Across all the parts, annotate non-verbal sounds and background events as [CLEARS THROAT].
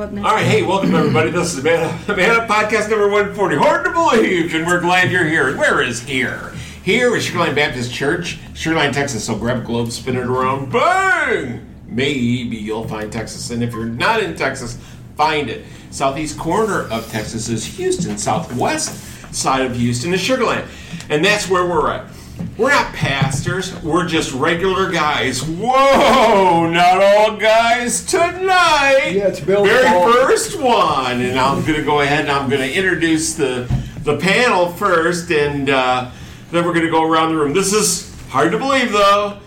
What All right, hey, welcome everybody. This is Man [LAUGHS] Up, Man Up Podcast number 140. Hard to believe, and we're glad you're here. Where is here? Here is Sugarland Baptist Church, Sugarland, Texas. So grab a globe, spin it around, bang! Maybe you'll find Texas. And if you're not in Texas, find it. Southeast corner of Texas is Houston. Southwest side of Houston is Sugarland. And that's where we're at. We're not pastors, we're just regular guys. Whoa, not all guys tonight. Yeah, it's Bill Very Paul. first one. And I'm going to go ahead and I'm going to introduce the, the panel first, and uh, then we're going to go around the room. This is hard to believe, though.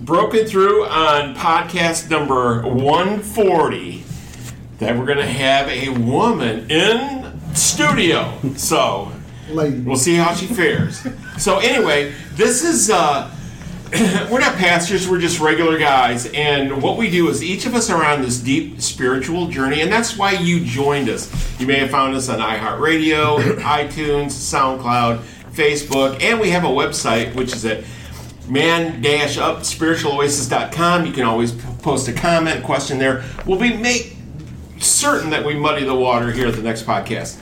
Broken through on podcast number 140 that we're going to have a woman in studio. So Lady. we'll see how she fares. So anyway, this is uh, [CLEARS THROAT] we're not pastors, we're just regular guys, and what we do is each of us are on this deep spiritual journey, and that's why you joined us. You may have found us on iHeartRadio, [CLEARS THROAT] iTunes, SoundCloud, Facebook, and we have a website which is at man-up spiritualoasis.com. You can always post a comment, question there. We'll be make certain that we muddy the water here at the next podcast.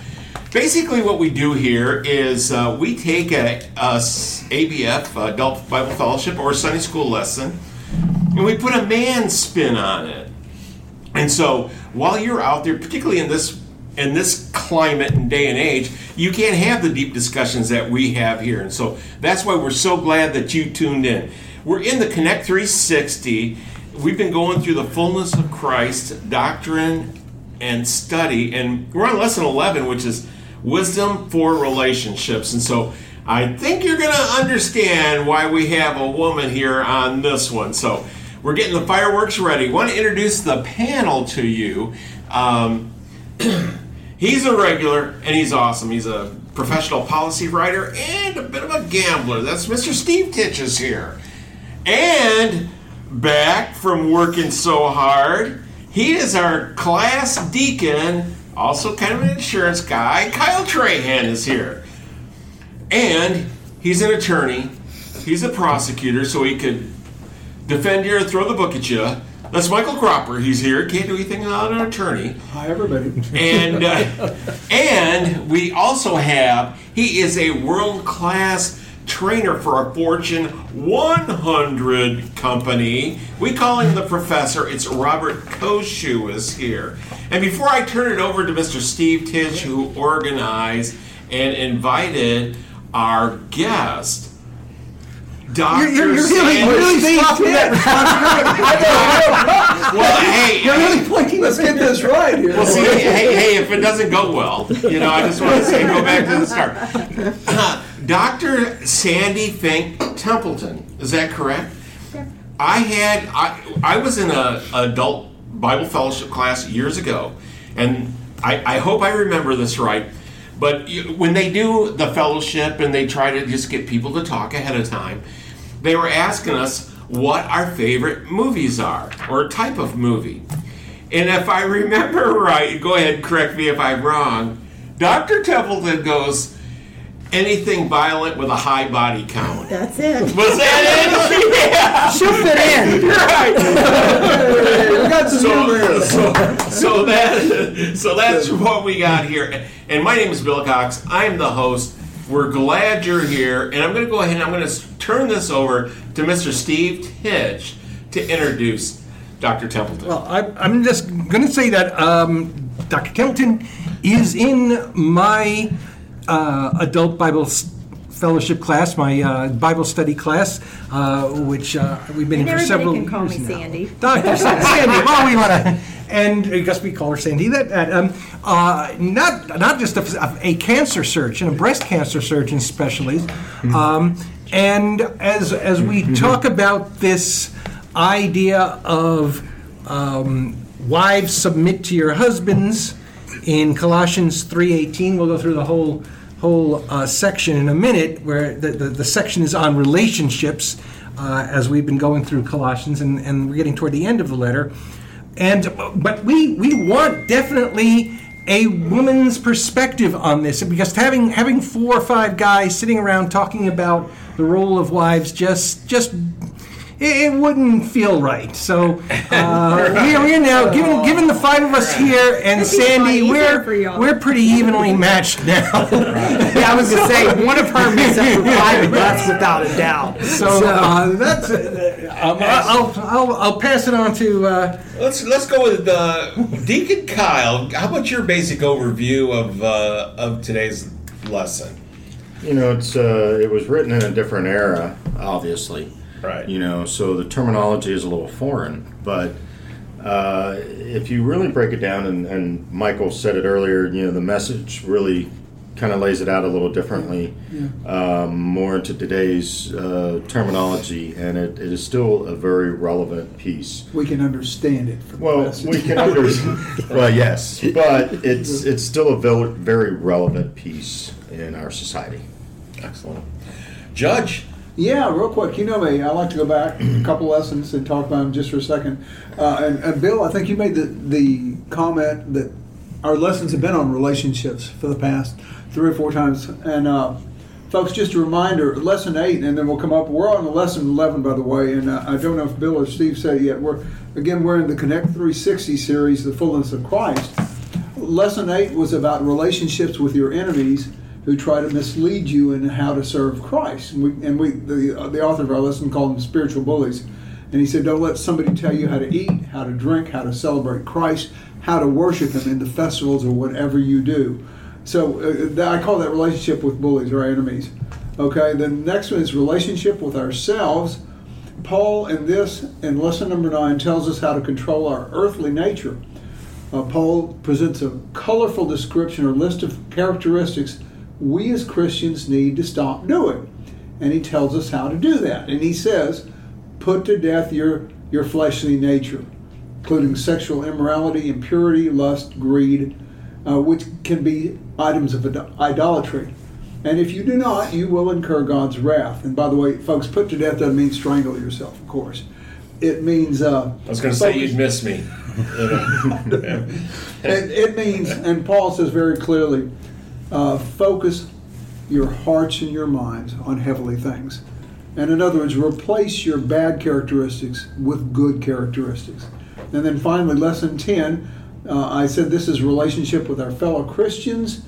Basically, what we do here is uh, we take a, a ABF, Adult Bible Fellowship, or Sunday school lesson, and we put a man spin on it. And so, while you're out there, particularly in this in this climate and day and age, you can't have the deep discussions that we have here. And so that's why we're so glad that you tuned in. We're in the Connect 360. We've been going through the fullness of Christ, doctrine and study, and we're on lesson 11, which is wisdom for relationships. And so I think you're going to understand why we have a woman here on this one. So we're getting the fireworks ready. I Want to introduce the panel to you. Um, [CLEARS THROAT] he's a regular and he's awesome. He's a professional policy writer and a bit of a gambler. That's Mr. Steve Titches here. And back from working so hard, he is our class deacon, also kind of an insurance guy. Kyle Trahan is here. And he's an attorney, he's a prosecutor, so he could defend you or throw the book at you. That's Michael Cropper. He's here. Can't do anything without an attorney. Hi, everybody. And uh, [LAUGHS] and we also have he is a world class trainer for a Fortune 100 company. We call him the professor. It's Robert Koshu is here. And before I turn it over to Mr. Steve Titch, who organized and invited our guest, Dr. You're, you're really, really stopping that Well, hey, You're really pointing. Let's get this right here. Well, see, hey, hey, if it doesn't go well, you know, I just want to say go back to the start. Dr. Sandy Fink Templeton, is that correct? I had I I was in a adult Bible fellowship class years ago, and I, I hope I remember this right. But you, when they do the fellowship and they try to just get people to talk ahead of time, they were asking us what our favorite movies are or type of movie. And if I remember [LAUGHS] right, go ahead and correct me if I'm wrong. Dr. Templeton goes, anything violent with a high body count. That's it. Was that it? [LAUGHS] Yeah. She'll fit in. Right. we got some humor here. So, so that so that's what we got here. And my name is Bill Cox. I'm the host. We're glad you're here, and I'm going to go ahead and I'm going to turn this over to Mr. Steve Titch to introduce Dr. Templeton. Well, I, I'm just going to say that um, Dr. Templeton is in my uh, adult Bible fellowship class, my uh, Bible study class, uh, which uh, we've been And in for everybody several can call me years now. Sandy. [LAUGHS] Dr. Sa- Sandy. [LAUGHS] Well, we want to, and I guess we call her Sandy. That, that um, uh, not not just a, a cancer surgeon, a breast cancer surgeon specialist, um, and as as we talk about this idea of um, wives submit to your husbands in Colossians 3:18. We'll go through the whole whole uh, section in a minute, where the, the, the section is on relationships, uh, as we've been going through Colossians, and, and we're getting toward the end of the letter. And but we we want definitely a woman's perspective on this because having having four or five guys sitting around talking about the role of wives just just it, it wouldn't feel right. So uh, we are here now, given given the five of us here and It'd be a lot Sandy, we're we're pretty evenly matched now. Yeah, [LAUGHS] I was gonna say one of her makes up for five of us without a doubt. So uh, that's uh, um, I'll, I'll I'll pass it on to. Uh, Let's let's go with uh, Deacon Kyle. How about your basic overview of uh, of today's lesson? You know, it's uh, it was written in a different era, obviously. Right. You know, so the terminology is a little foreign, but uh, if you really break it down, and, and Michael said it earlier, you know, the message really kind of lays it out a little differently, um, more into today's uh, terminology, and it, it is still a very relevant piece. We can understand it. From Well, message. we can understand. [LAUGHS] well, yes, but it's it's still a very relevant piece in our society. Excellent, Judge. Yeah, real quick. You know me. I like to go back a [CLEARS THROAT] couple lessons and talk about them just for a second. Uh, and, and Bill, I think you made the the comment that our lessons have been on relationships for the past three or four times. And uh, folks, just a reminder: lesson eight, and then we'll come up. We're on lesson eleven, by the way. And uh, I don't know if Bill or Steve said it yet. We're again we're in the Connect 360 series, the fullness of Christ. Lesson eight was about relationships with your enemies who try to mislead you in how to serve Christ. And we, and we the, the author of our lesson called them spiritual bullies. And he said, don't let somebody tell you how to eat, how to drink, how to celebrate Christ, how to worship Him in the festivals or whatever you do. So uh, I call that relationship with bullies or our enemies. Okay, the next one is relationship with ourselves. Paul in this, in lesson number nine, tells us how to control our earthly nature. Uh, Paul presents a colorful description or list of characteristics we as Christians need to stop doing. And he tells us how to do that. And he says, put to death your, your fleshly nature, including sexual immorality, impurity, lust, greed, uh, which can be items of idolatry. And if you do not, you will incur God's wrath. And by the way, folks, put to death doesn't mean strangle yourself, of course. It means. Uh, I was going to say you'd miss me. [LAUGHS] it, it means, and Paul says very clearly, uh, focus your hearts and your minds on heavenly things. And in other words, replace your bad characteristics with good characteristics. And then finally, lesson 10, uh, I said this is relationship with our fellow Christians.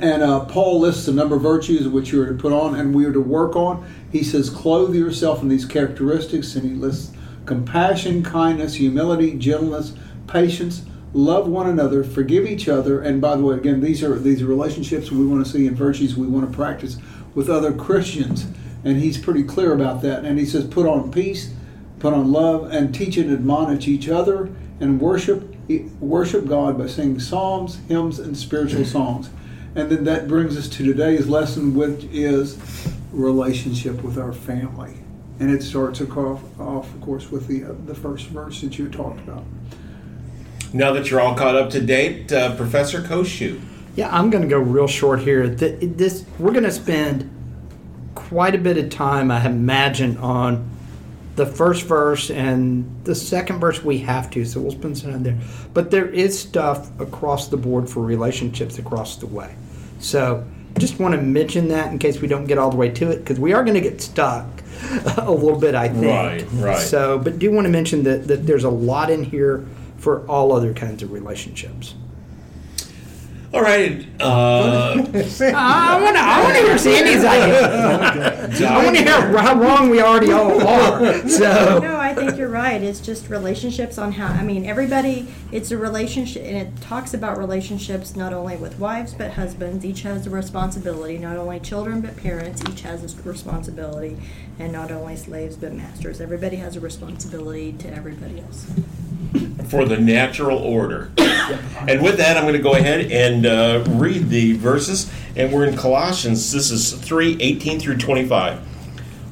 And uh, Paul lists a number of virtues which you are to put on and we are to work on. He says, clothe yourself in these characteristics, and he lists compassion, kindness, humility, gentleness, patience, love one another, forgive each other. And by the way, again, these are these are relationships we want to see and virtues we want to practice with other Christians. And he's pretty clear about that. And he says, put on peace, put on love, and teach and admonish each other, and worship worship God by singing psalms, hymns, and spiritual songs. And then that brings us to today's lesson, which is relationship with our family. And it starts off, off of course, with the uh, the first verse that you talked about. Now that you're all caught up to date, uh, Professor Koshu. Yeah, I'm going to go real short here. Th- This we're going to spend quite a bit of time, I imagine, on the first verse and the second verse. We have to, so we'll spend some time there. But there is stuff across the board for relationships across the way. So just want to mention that in case we don't get all the way to it, because we are going to get stuck [LAUGHS] a little bit, I think. Right, right. So, but do want to mention that, that there's a lot in here for all other kinds of relationships. All right. Uh, [LAUGHS] I want to. I want to hear Sandy's idea. [LAUGHS] I want to hear how wrong we already all are. So No, I think you're right. It's just relationships on how, I mean, everybody, it's a relationship, and it talks about relationships not only with wives but husbands. Each has a responsibility, not only children but parents. Each has a responsibility, and not only slaves but masters. Everybody has a responsibility to everybody else. for the natural order. and with that, I'm going to go ahead and uh, read the verses. And we're in Colossians. This is 3 18 through 25.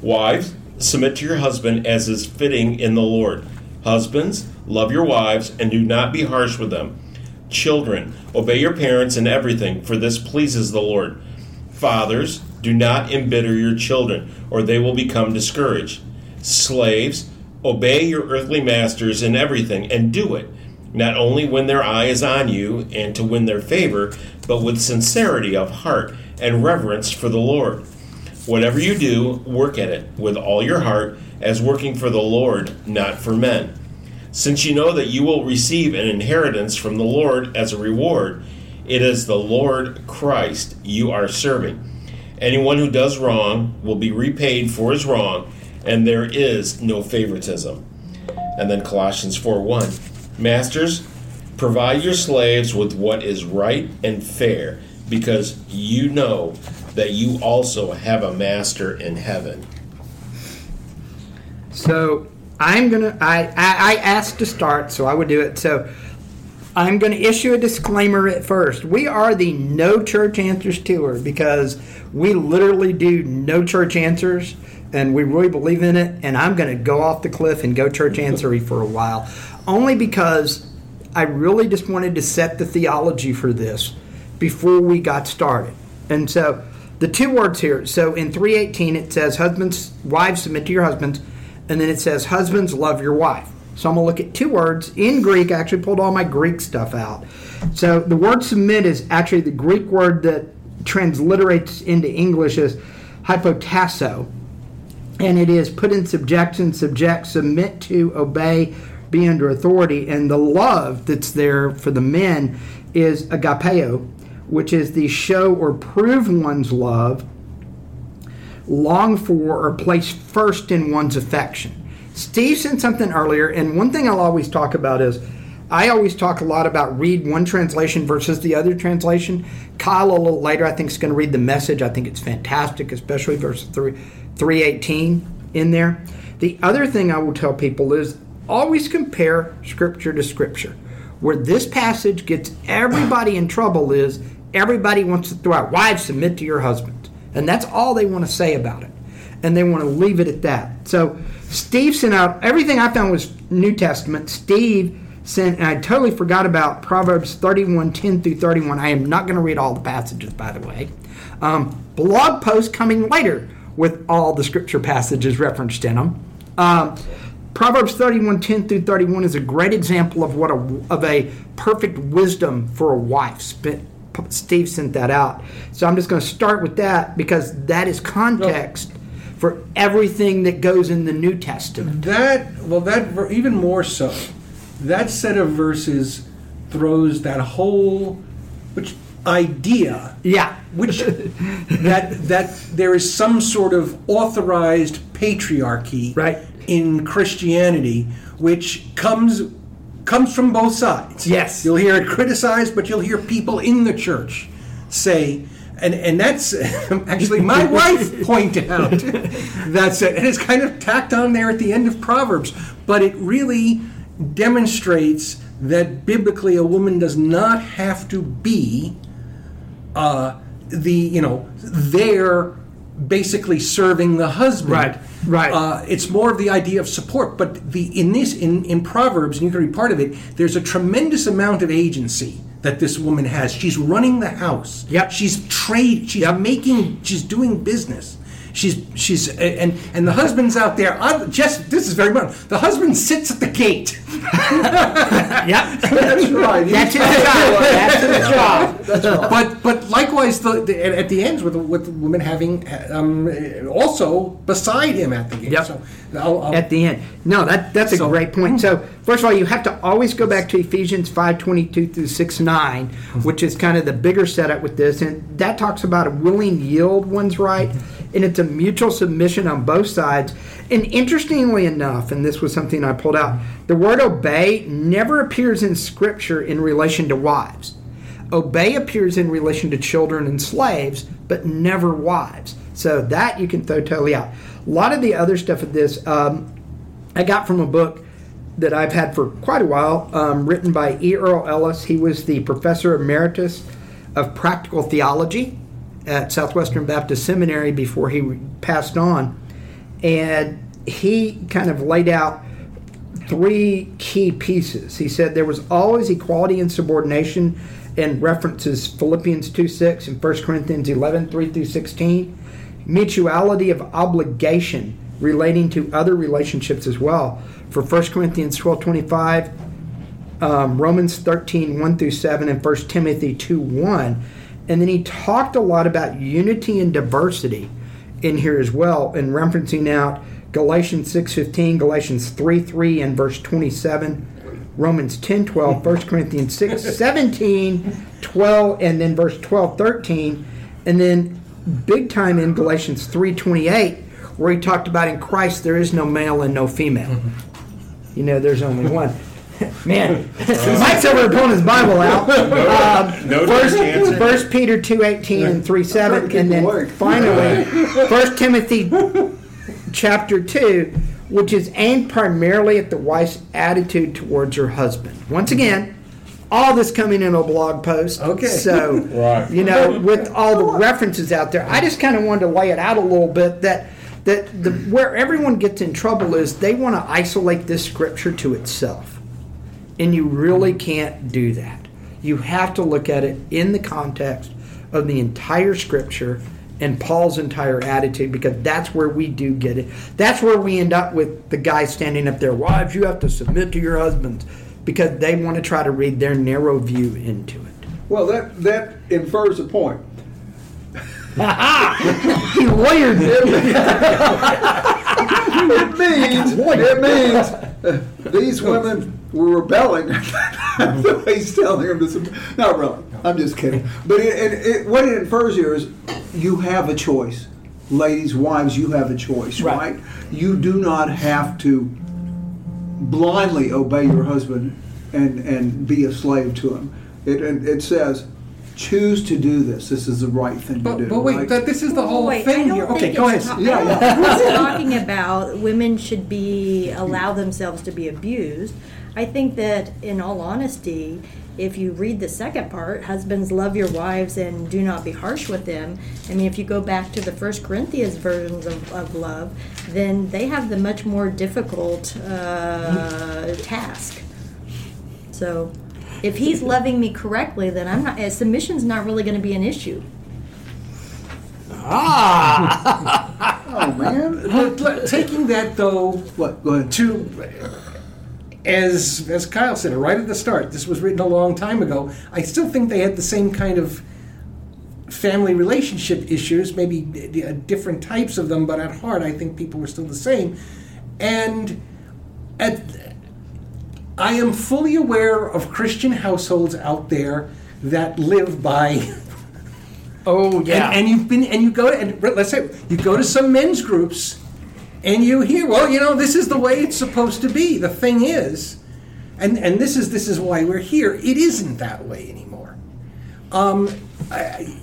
Wives, submit to your husband as is fitting in the Lord. Husbands, love your wives and do not be harsh with them. Children, obey your parents in everything, for this pleases the Lord. Fathers, do not embitter your children, or they will become discouraged. Slaves, obey your earthly masters in everything, and do it, not only when their eye is on you and to win their favor, but with sincerity of heart and reverence for the Lord. Whatever you do, work at it with all your heart, as working for the Lord, not for men. Since you know that you will receive an inheritance from the Lord as a reward, it is the Lord Christ you are serving. Anyone who does wrong will be repaid for his wrong, and there is no favoritism. And then Colossians 4 1. Masters, provide your slaves with what is right and fair, because you know that you also have a master in heaven. So I'm gonna. I, I I asked to start, so I would do it. So I'm going to issue a disclaimer at first. We are the No Church Answers tour because we literally do no church answers, and we really believe in it. And I'm going to go off the cliff and go church answery for a while, only because I really just wanted to set the theology for this before we got started. And so the two words here. So in 318 it says husbands, wives submit to your husbands, and then it says husbands love your wife. So I'm gonna look at two words in Greek. I actually pulled all my Greek stuff out. So the word submit is actually the Greek word that transliterates into English as hypotasso, and it is put in subjection, subject, submit to, obey, be under authority. And the love that's there for the men is agapeo, which is the show or prove one's love, long for, or place first in one's affection. Steve said something earlier, and one thing I'll always talk about is I always talk a lot about read one translation versus the other translation. Kyle a little later I think is going to read the message. I think it's fantastic, especially verse 3, 318 in there. The other thing I will tell people is always compare scripture to scripture. Where this passage gets everybody in trouble is everybody wants to throw out wives submit to your husband. And that's all they want to say about it. And they want to leave it at that. So Steve sent out everything I found was New Testament. Steve sent, and I totally forgot about Proverbs 31 10 through 31. I am not going to read all the passages, by the way. Um, blog post coming later with all the scripture passages referenced in them. Um, Proverbs 31 10 through 31 is a great example of what a, of a perfect wisdom for a wife. Steve sent that out. So I'm just going to start with that because that is context for everything that goes in the New Testament. That well, that even more so. That set of verses throws that whole which idea yeah which that that there is some sort of authorized patriarchy right in Christianity which comes comes from both sides. Yes. You'll hear it criticized but you'll hear people in the church say and and that's [LAUGHS] actually my [LAUGHS] wife pointed out [LAUGHS] that's it and it's kind of tacked on there at the end of proverbs but it really demonstrates that biblically a woman does not have to be uh, the you know there basically serving the husband right right uh, it's more of the idea of support but the in this in in proverbs and you can read part of it there's a tremendous amount of agency that this woman has. She's running the house. Yep. She's trade. She's yep. making. She's doing business. She's she's and and the husband's out there. I'm just this is very much. The husband sits at the gate. [LAUGHS] yep, that's right. That's his job. That's his job. That's right. But but likewise, the, the, at the ends with with the woman having um, also beside him at the gate. Yep. So I'll, I'll, at the end. No, that that's a so, great point. So first of all, you have to always go back to Ephesians five twenty two through six nine, which is kind of the bigger setup with this, and that talks about a willing yield one's right and it's a mutual submission on both sides. And interestingly enough, and this was something I pulled out, the word obey never appears in Scripture in relation to wives. Obey appears in relation to children and slaves, but never wives. So that you can throw totally out. A lot of the other stuff of this um, I got from a book that I've had for quite a while, um, written by E. Earle Ellis. He was the professor emeritus of practical theology at Southwestern Baptist Seminary before he passed on, and he kind of laid out three key pieces. He said there was always equality and subordination and references Philippians 2 6 and 1 Corinthians 11 3 through 16. Mutuality of obligation relating to other relationships as well. For 1 Corinthians 12 25, um, Romans 13 1 through 7, and 1 Timothy 2 1. And then he talked a lot about unity and diversity in here as well, and referencing out Galatians 6:15, Galatians 3:3 and verse 27, Romans 10:12, 1 Corinthians 6 17, 12 and then verse 12 13, and then big time in Galatians 3:28 where he talked about in Christ there is no male and no female. Mm-hmm. You know, there's only one. [LAUGHS] Man, [LAUGHS] Mike's over pulling his Bible out. [LAUGHS] Um, no first, answer. First Peter two eighteen and three seven, and then awake. finally First Timothy chapter two, which is aimed primarily at the wife's attitude towards her husband. Once again, all this coming in a blog post. Okay. So, Right. you know, with all the references out there, I just kind of wanted to lay it out a little bit that that the where everyone gets in trouble is they want to isolate this scripture to itself. And you really can't do that. You have to look at it in the context of the entire scripture and Paul's entire attitude because that's where we do get it. That's where we end up with the guy standing up there, wives, you have to submit to your husbands because they want to try to read their narrow view into it. Well, that that infers a point. He lawyered it. It means it means these women were rebelling. the [LAUGHS] he's telling them to. sub- Not really. I'm just kidding. But it, it, it, what it infers here is you have a choice, ladies, wives. You have a choice, Right. right? You do not have to blindly obey your husband and and be a slave to him. It it, it says. Choose to do this. This is the right thing to But, do. but wait, right? that, this is the whole Wait, thing here. Okay, go ahead. it's ta- Yeah, I don't yeah. think it's [LAUGHS] talking about women should be allow themselves to be abused. I think that, in all honesty, if you read the second part, husbands love your wives and do not be harsh with them. I mean, if you go back to the First Corinthians versions of, of love, then they have the much more difficult uh, [LAUGHS] task. So, if he's loving me correctly, then I'm not. Uh, submission's not really going to be an issue. Ah. [LAUGHS] oh man, But, but taking that though what? Go ahead. to as as Kyle said right at the start, this was written a long time ago. I still think they had the same kind of family relationship issues, maybe d- uh, different types of them, but at heart, I think people were still the same. And at, I am fully aware of Christian households out there that live by Oh, yeah. and, and you've been and you go to and let's say you go to some men's groups and you hear well you know this is the way it's supposed to be. The thing is and and this is this is why we're here. It isn't that way anymore. Um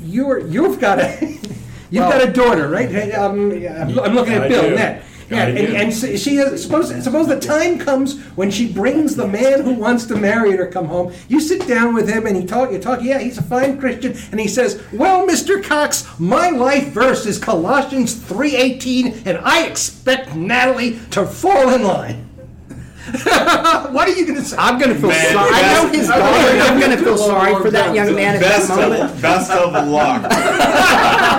you're you've got a [LAUGHS] you've got a daughter right? Um, I'm I'm looking at I Bill. Net yeah, I and, and s- she has, suppose suppose the time comes when she brings the man who wants to marry her come home. You sit down with him and he talk. You talk. Yeah, he's a fine Christian, and he says, "Well, Mister Cox, my life verse is Colossians three eighteen, and I expect Natalie to fall in line." [LAUGHS] what are you going to say? I'm going to feel Man, sorry. I know his daughter, I'm going [LAUGHS] to feel sorry for that young man at Best that moment. of, best of luck. [LAUGHS]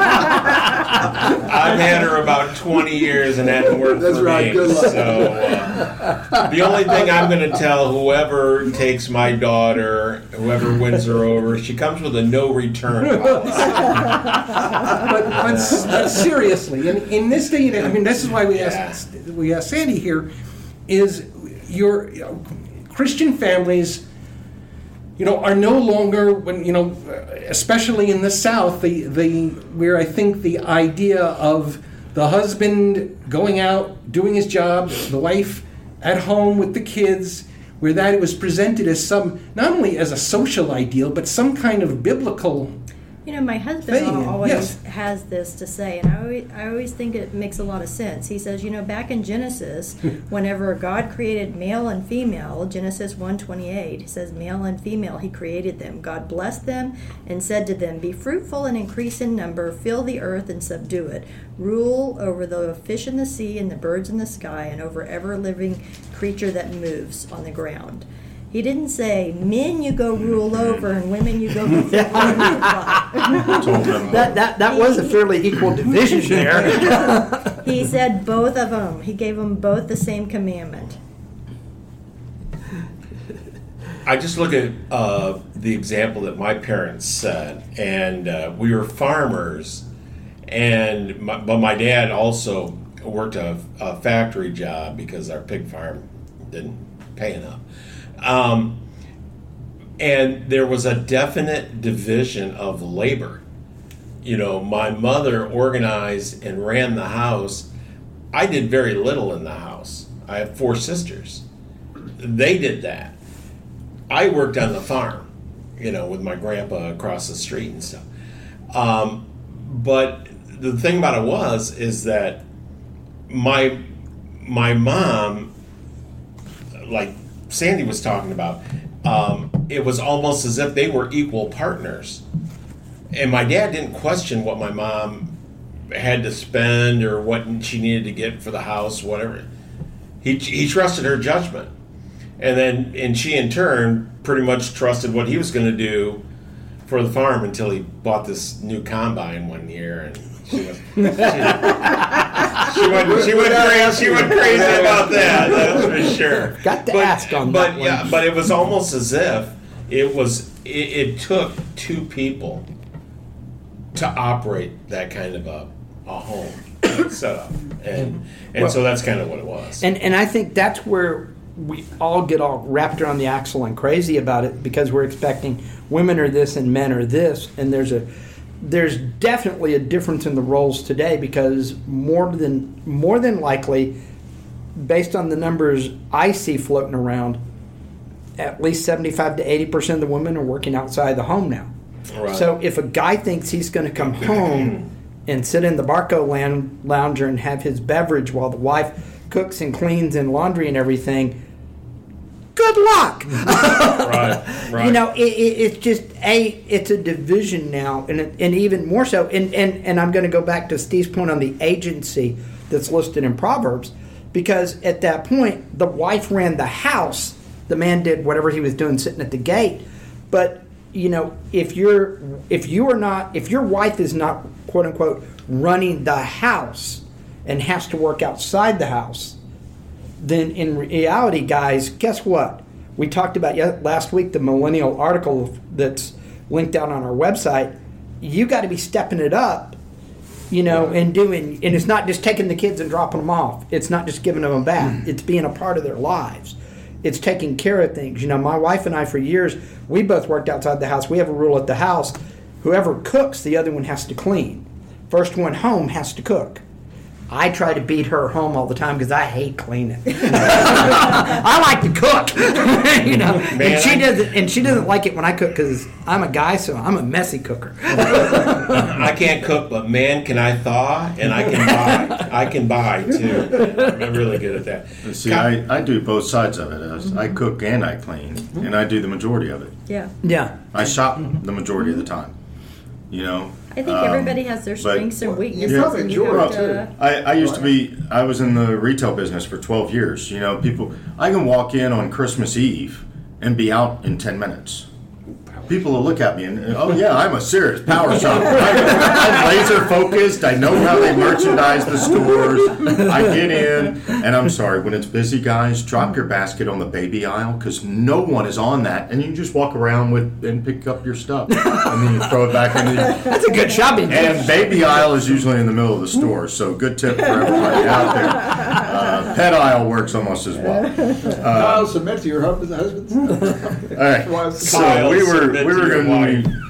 I've had her about 20 years and that didn't work That's for right, me. good luck. So uh, the only thing I'm going to tell whoever takes my daughter, whoever wins her over, she comes with a no return policy. but, but, but seriously, in, in this day and age, I mean, this is why we asked we asked Sandy here, is your you know, Christian families, you know, are no longer when you know, especially in the South, the the where I think the idea of the husband going out doing his job, the wife at home with the kids. Where that was presented as some, not only as a social ideal, but some kind of biblical You know, my husband Thing, always yes. has this to say, and I always, I always think it makes a lot of sense. He says, you know, back in Genesis, [LAUGHS] whenever God created male and female, Genesis 1:28, he says, male and female, he created them. God blessed them and said to them, Be fruitful and increase in number, fill the earth and subdue it. Rule over the fish in the sea and the birds in the sky, and over every living creature that moves on the ground. He didn't say, men you go rule over and women you go multiply. [LAUGHS] Told them, That, that, that was a fairly equal division there. [LAUGHS] He said both of them. He gave them both the same commandment. I just look at uh, the example that my parents set, and uh, we were farmers, and my, but my dad also worked a, a factory job because our pig farm didn't pay enough. Um, and there was a definite division of labor. You know, my mother organized and ran the house. I did very little in the house. I have four sisters. They did that. I worked on the farm, you know, with my grandpa across the street and stuff. Um, but the thing about it was is that my my mom, like Sandy was talking about, um, it was almost as if they were equal partners. And my dad didn't question what my mom had to spend or what she needed to get for the house, whatever. He, he trusted her judgment. And then, and she in turn pretty much trusted what he was going to do for the farm until he bought this new combine one year. And she was, she, [LAUGHS] she went, she went crazy, she went crazy about that, that's for sure. Got to But- ask on but that yeah, but it was almost as if it was, it, it took two people to operate that kind of a, a home [COUGHS] setup. And, and so that's kind of what it was. And and I think that's where we all get all wrapped around the axle and crazy about it because we're expecting women are this and men are this, and there's a there's definitely a difference in the roles today because more than more than likely, based on the numbers I see floating around, at least seventy five to eighty percent of the women are working outside the home now. Right. So if a guy thinks he's going to come [LAUGHS] home and sit in the Barco lan- lounger and have his beverage while the wife cooks and cleans and laundry and everything, good luck. [LAUGHS] right, [LAUGHS] right. You know, it, it, it's just a it's a division now, and it, and even more so. And and and I'm going to go back to Steve's point on the agency that's listed in Proverbs, because at that point the wife ran the house, the man did whatever he was doing sitting at the gate. But you know, if you're if you are not if your wife is not quote unquote running the house and has to work outside the house, then in reality, guys, guess what? We talked about last week the millennial article that's linked out on our website. You got to be stepping it up, you know, and doing, and it's not just taking the kids and dropping them off. It's not just giving them a bath. Mm. It's being a part of their lives. It's taking care of things. You know, my wife and I, for years, we both worked outside the house. We have a rule at the house: whoever cooks, the other one has to clean. First one home has to cook. I try to beat her home all the time because I hate cleaning. [LAUGHS] [LAUGHS] I like to cook, [LAUGHS] you know. Man, and she I- doesn't, and she doesn't like it when I cook because I'm a guy, so I'm a messy cooker. I can't cook, but man, can I thaw and I can buy. I can buy too. I'm really good at that. See, I, I do both sides of it. As I mm-hmm. cook and I clean, and I do the majority of it. Yeah. yeah, I shop the majority of the time. You know. I think Um, everybody has their but- strengths and weaknesses. You probably and you enjoy have to- too. I, I used to be. I was in the retail business for 12 years. You know, people. I can walk in on Christmas Eve and be out in 10 minutes. People will look at me and, oh yeah, I'm a serious power shopper. I'm, I'm laser focused. I know how they merchandise the stores. I get in, and I'm sorry when it's busy, guys. Drop your basket on the baby aisle because no one is on that, and you just walk around with and pick up your stuff, and then you throw it back in. the that's a good shopping and baby aisle is usually in the middle of the store, so good tip for everybody out there. [LAUGHS] Uh, pet aisle works almost as well. [LAUGHS] Kyle, submit to your husband's [LAUGHS] All right, so Kyle, we were submit we to were your going to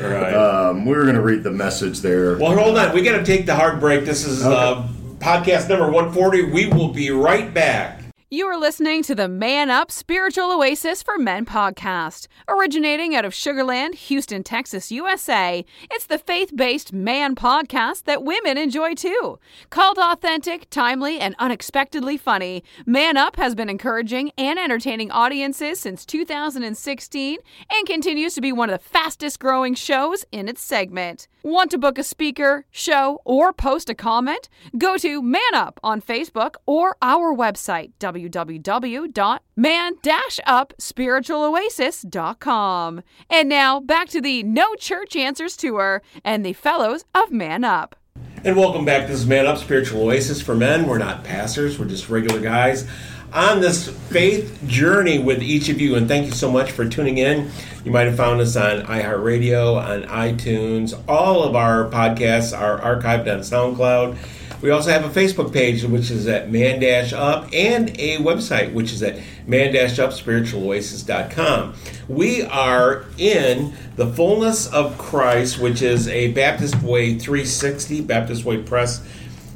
Right. um, we were going to read the message there. Well, hold on. We got to take the hard break. This is uh, podcast number 140. We will be right back. You are listening to the Man Up Spiritual Oasis for Men podcast. Originating out of Sugarland, Houston, Texas, USA, it's the faith based man podcast that women enjoy too. Called authentic, timely, and unexpectedly funny, Man Up has been encouraging and entertaining audiences since 2016 and continues to be one of the fastest growing shows in its segment. Want to book a speaker, show, or post a comment? Go to Man Up on Facebook or our website, www.man-upspiritualoasis.com. And now back to the No Church Answers Tour and the Fellows of Man Up. And welcome back. This is Man Up Spiritual Oasis for Men. We're not pastors, we're just regular guys on this faith journey with each of you. And thank you so much for tuning in. You might have found us on iHeartRadio, on iTunes. All of our podcasts are archived on SoundCloud. We also have a Facebook page, which is at Man Dash Up, and a website, which is at man Dash Up upspiritualoasis.com. We are in the fullness of Christ, which is a Baptist Way 360, Baptist Way Press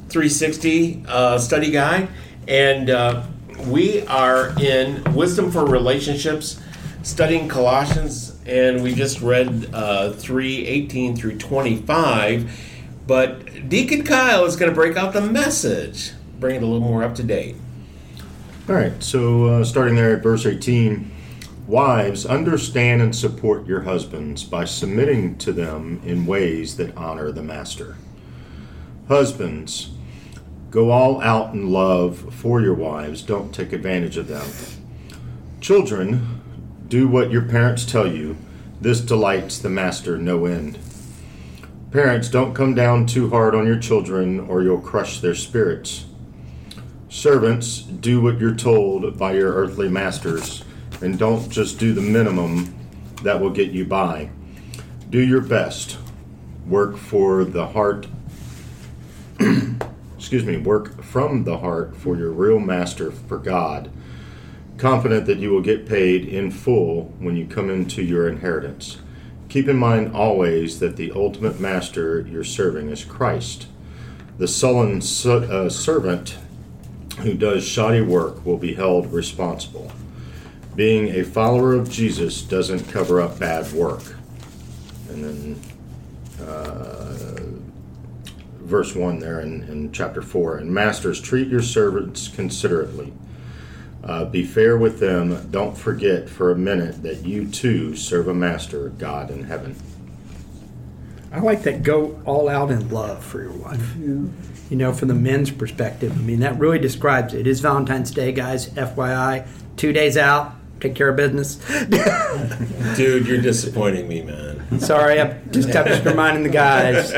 360 uh, study guide. And uh, we are in Wisdom for Relationships, studying Colossians, and we just read uh, 3 18 through 25. But Deacon Kyle is going to break out the message, bring it a little more up to date. All right, so uh, starting there at verse 18 Wives, understand and support your husbands by submitting to them in ways that honor the master. Husbands, go all out in love for your wives, don't take advantage of them. Children, do what your parents tell you. This delights the master no end. Parents, don't come down too hard on your children or you'll crush their spirits. Servants, do what you're told by your earthly masters and don't just do the minimum that will get you by. Do your best. Work for the heart. [CLEARS THROAT] excuse me, work from the heart for your real master, for God, confident that you will get paid in full when you come into your inheritance. Keep in mind always that the ultimate master you're serving is Christ. The sullen uh, servant who does shoddy work will be held responsible. Being a follower of Jesus doesn't cover up bad work. And then uh, verse 1 there in, in chapter 4 And masters, treat your servants considerately. Uh, be fair with them. Don't forget for a minute that you too serve a master, God in heaven. I like that go all out in love for your wife. Yeah. You know, from the men's perspective, I mean, that really describes it. It is Valentine's Day, guys, FYI. Two days out, take care of business. Dude, you're disappointing me, man. Sorry, I'm just, I'm just reminding the guys.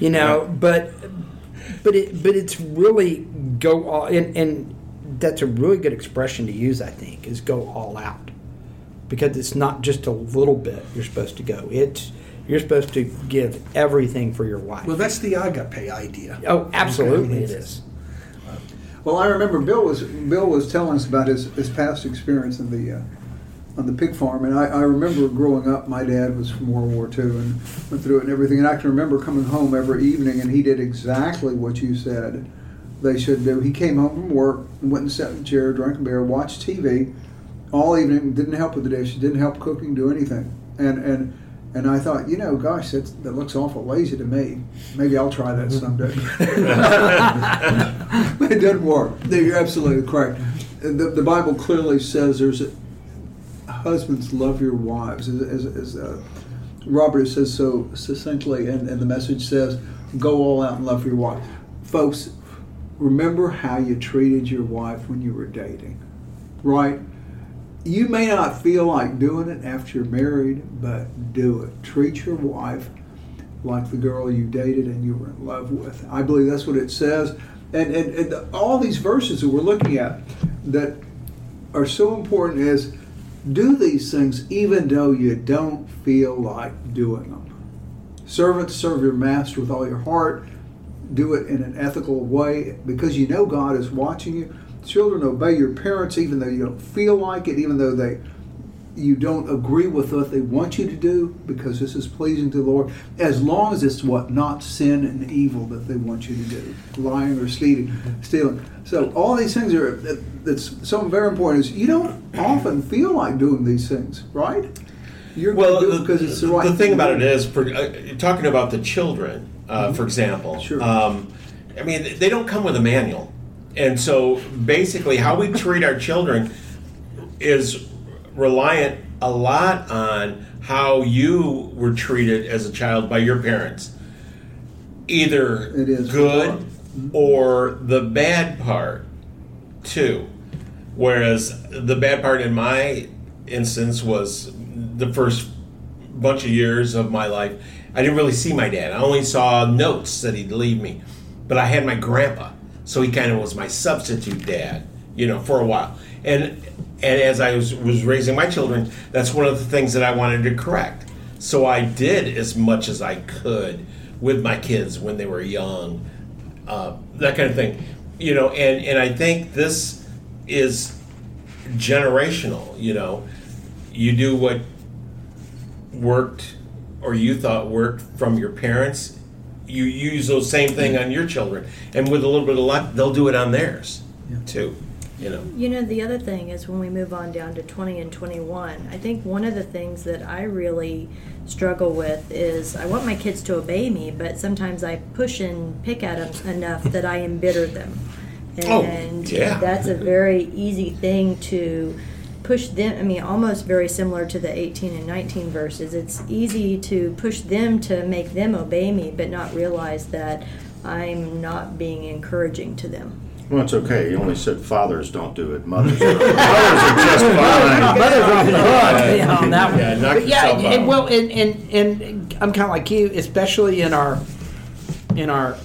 You know, but but it but it's really go all and, and that's a really good expression to use. I think is go all out because it's not just a little bit you're supposed to go. It's you're supposed to give everything for your wife. Well, that's the agape idea. Oh, absolutely, it is. Well, I remember Bill was Bill was telling us about his, his past experience in the uh, on the pig farm, and I, I remember growing up. My dad was from World War II and went through it and everything. And I can remember coming home every evening, and he did exactly what you said they should do. He came home from work, went and sat in the chair, drank a beer, watched TV all evening. Didn't help with the dishes, didn't help cooking, do anything. And and and I thought, you know, gosh, that's, that looks awful lazy to me. Maybe I'll try that someday. [LAUGHS] it doesn't work. You're absolutely correct. The, the Bible clearly says there's a, husbands love your wives, as, as, as uh, Robert says so succinctly, and, and the message says, go all out and love your wife. Folks, remember how you treated your wife when you were dating, right? You may not feel like doing it after you're married, but do it. Treat your wife like the girl you dated and you were in love with. I believe that's what it says. And, and, and all these verses that we're looking at that are so important is do these things even though you don't feel like doing them. Servants, serve your master with all your heart. Do it in an ethical way because you know God is watching you children obey your parents even though you don't feel like it even though they you don't agree with what they want you to do because this is pleasing to the Lord, as long as it's what not sin and evil that they want you to do, lying or stealing. Stealing. So all these things are that, that's something very important. Is you don't often feel like doing these things, right? You're Well, do the, it because it's the right. the thing about it is, for, uh, talking about the children, uh, for example, Sure. um, I mean, they don't come with a manual. And so basically, how we treat our children is reliant a lot on how you were treated as a child by your parents. Either It is. good or the bad part, too. Whereas the bad part in my instance was the first bunch of years of my life, I didn't really see my dad. I only saw notes that he'd leave me. But I had my grandpa, so he kind of was my substitute dad, you know, for a while. And and as I was, was raising my children, that's one of the things that I wanted to correct. So I did as much as I could with my kids when they were young, uh, that kind of thing, you know. And and I think this is generational. You know, you do what worked or you thought worked from your parents, you use those same thing on your children, and with a little bit of luck, they'll do it on theirs too. You know. You know, the other thing is when we move on down to 20 and 21, I think one of the things that I really struggle with is I want my kids to obey me, but sometimes I push and pick at them enough that I embitter them. Oh, And yeah. that's a very easy thing to push them. I mean, almost very similar to the 18 and 19 verses. It's easy to push them to make them obey me, but not realize that I'm not being encouraging to them. Well, it's okay. You only said fathers don't do it. Mothers, [LAUGHS] are, mothers are just fine. Brothers are off the hook yeah, on that one. Yeah, But yeah, and, well, and, and and I'm kind of like you, especially in our in our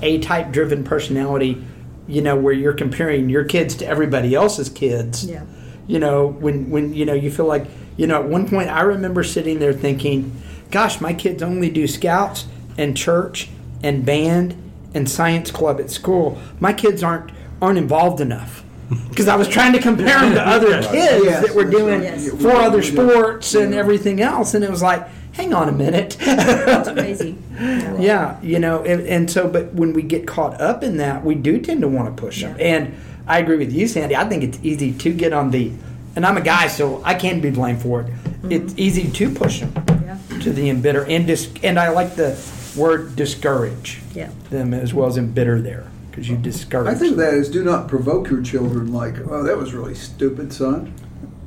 A-type driven personality. You know, where you're comparing your kids to everybody else's kids. Yeah. You know, when when you know you feel like you know. At one point, I remember sitting there thinking, "Gosh, my kids only do scouts and church and band and science club at school. My kids aren't aren't involved enough." [LAUGHS] Because I was trying to compare them to other kids Yes, that were doing. Yes. four other sports and everything else, and it was like, hang on a minute. [LAUGHS] It's crazy. yeah, you know, and, and so, but when we get caught up in that, we do tend to want to push them. And I agree with you, Sandy. I think it's easy to get on the, and I'm a guy, so I can't be blamed for it. Mm-hmm. It's easy to push them Yeah. to the embitter, and dis, and I like the word discourage Yeah. them as well as embitter there because you discourage. I think that is do not provoke your children like, oh, that was really stupid, son,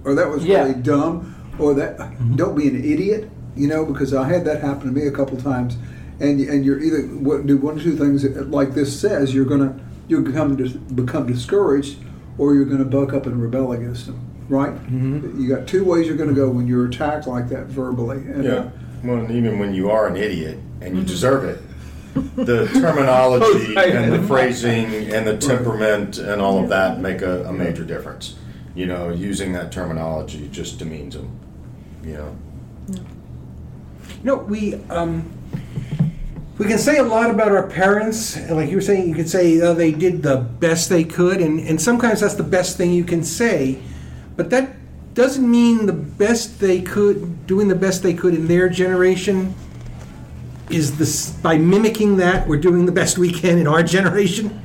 or that was Yeah. really dumb, or that mm-hmm. don't be an idiot, you know, because I had that happen to me a couple times, and and you're either what do one or two things like this says you're gonna you become dis- become discouraged, or you're gonna buck up and rebel against them, right? Mm-hmm. You got two ways you're gonna go when you're attacked like that verbally. And, Yeah. uh, Well, and even when you are an idiot and you deserve it, [LAUGHS] the terminology [LAUGHS] and the phrasing and the temperament and all of that make a, a major difference. You know, using that terminology just demeans them. You know. You know, we um, we can say a lot about our parents. Like you were saying, you could say uh, they did the best they could, and, and sometimes that's the best thing you can say. But that doesn't mean the best they could, doing the best they could in their generation, is this by mimicking that we're doing the best we can in our [LAUGHS] generation.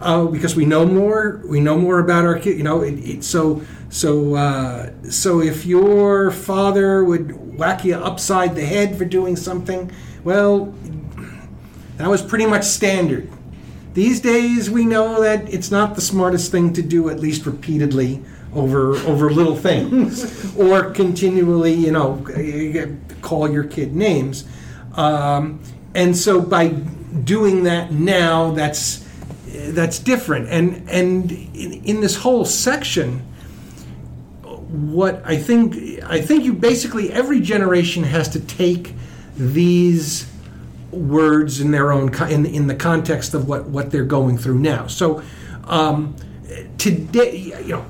Uh, because we know more, we know more about our kid. You know, it, it, so so uh, so if your father would whack you upside the head for doing something, well, that was pretty much standard. These days, we know that it's not the smartest thing to do, at least repeatedly, over over little things, [LAUGHS] or continually, you know, call your kid names. Um, and so, by doing that now, that's that's different. And and in, in this whole section, what I think I think you basically every generation has to take these words in their own in, in the context of what what they're going through now. So um, today, you know.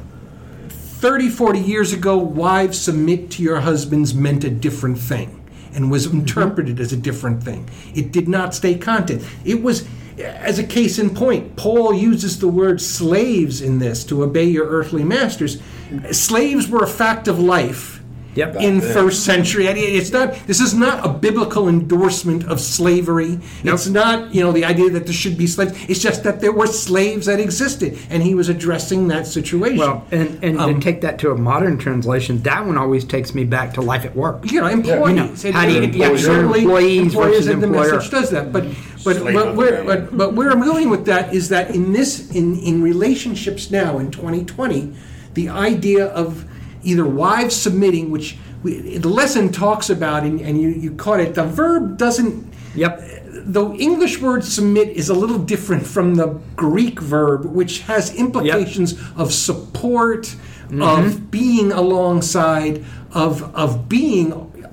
30, 40 years ago, wives submit to your husbands meant a different thing and was interpreted as a different thing. It did not stay content. It was, as a case in point, Paul uses the word slaves in this to obey your earthly masters. Slaves were a fact of life Yep. in first century. It's not. This is not a biblical endorsement of slavery. It's not. You know, the idea that there should be slaves. It's just that there were slaves that existed, and he was addressing that situation. Well, and, and Um, to take that to a modern translation, that one always takes me back to life at work. you know, employees. You know, how do you- And- yeah, certainly, employees employers versus and the employer. message does that. But but but where but, but where I'm going with that is that in this in in relationships now in 2020, the idea of either wives submitting, which we, the lesson talks about, and, and you you caught it. The verb doesn't. Yep. The English word submit is a little different from the Greek verb, which has implications of support, Mm-hmm. of being alongside, of of being